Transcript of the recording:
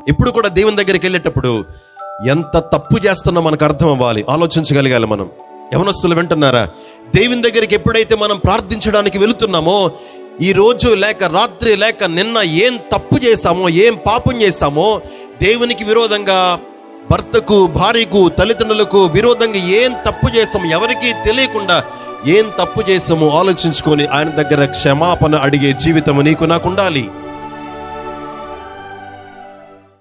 ఇప్పుడు కూడా దేవుని దగ్గరికి వెళ్ళేటప్పుడు ఎంత తప్పు చేస్తున్నా మనకు అర్థం అవ్వాలి. ఆలోచించగలగాలి మనం. యవనస్తులు వింటున్నారా? దేవుని దగ్గరికి ఎప్పుడైతే మనం ప్రార్థించడానికి వెళుతున్నామో ఈ రోజు లేక రాత్రి లేక నిన్న ఏం తప్పు చేశామో ఏం పాపం చేశామో దేవునికి విరోధంగా భర్తకు భార్యకు తల్లిదండ్రులకు విరోధంగా ఏం తప్పు చేసాము ఎవరికీ తెలియకుండా ఏం తప్పు చేసామో ఆలోచించుకొని ఆయన దగ్గర క్షమాపణ అడిగే జీవితం నీకు నాకు ఉండాలి.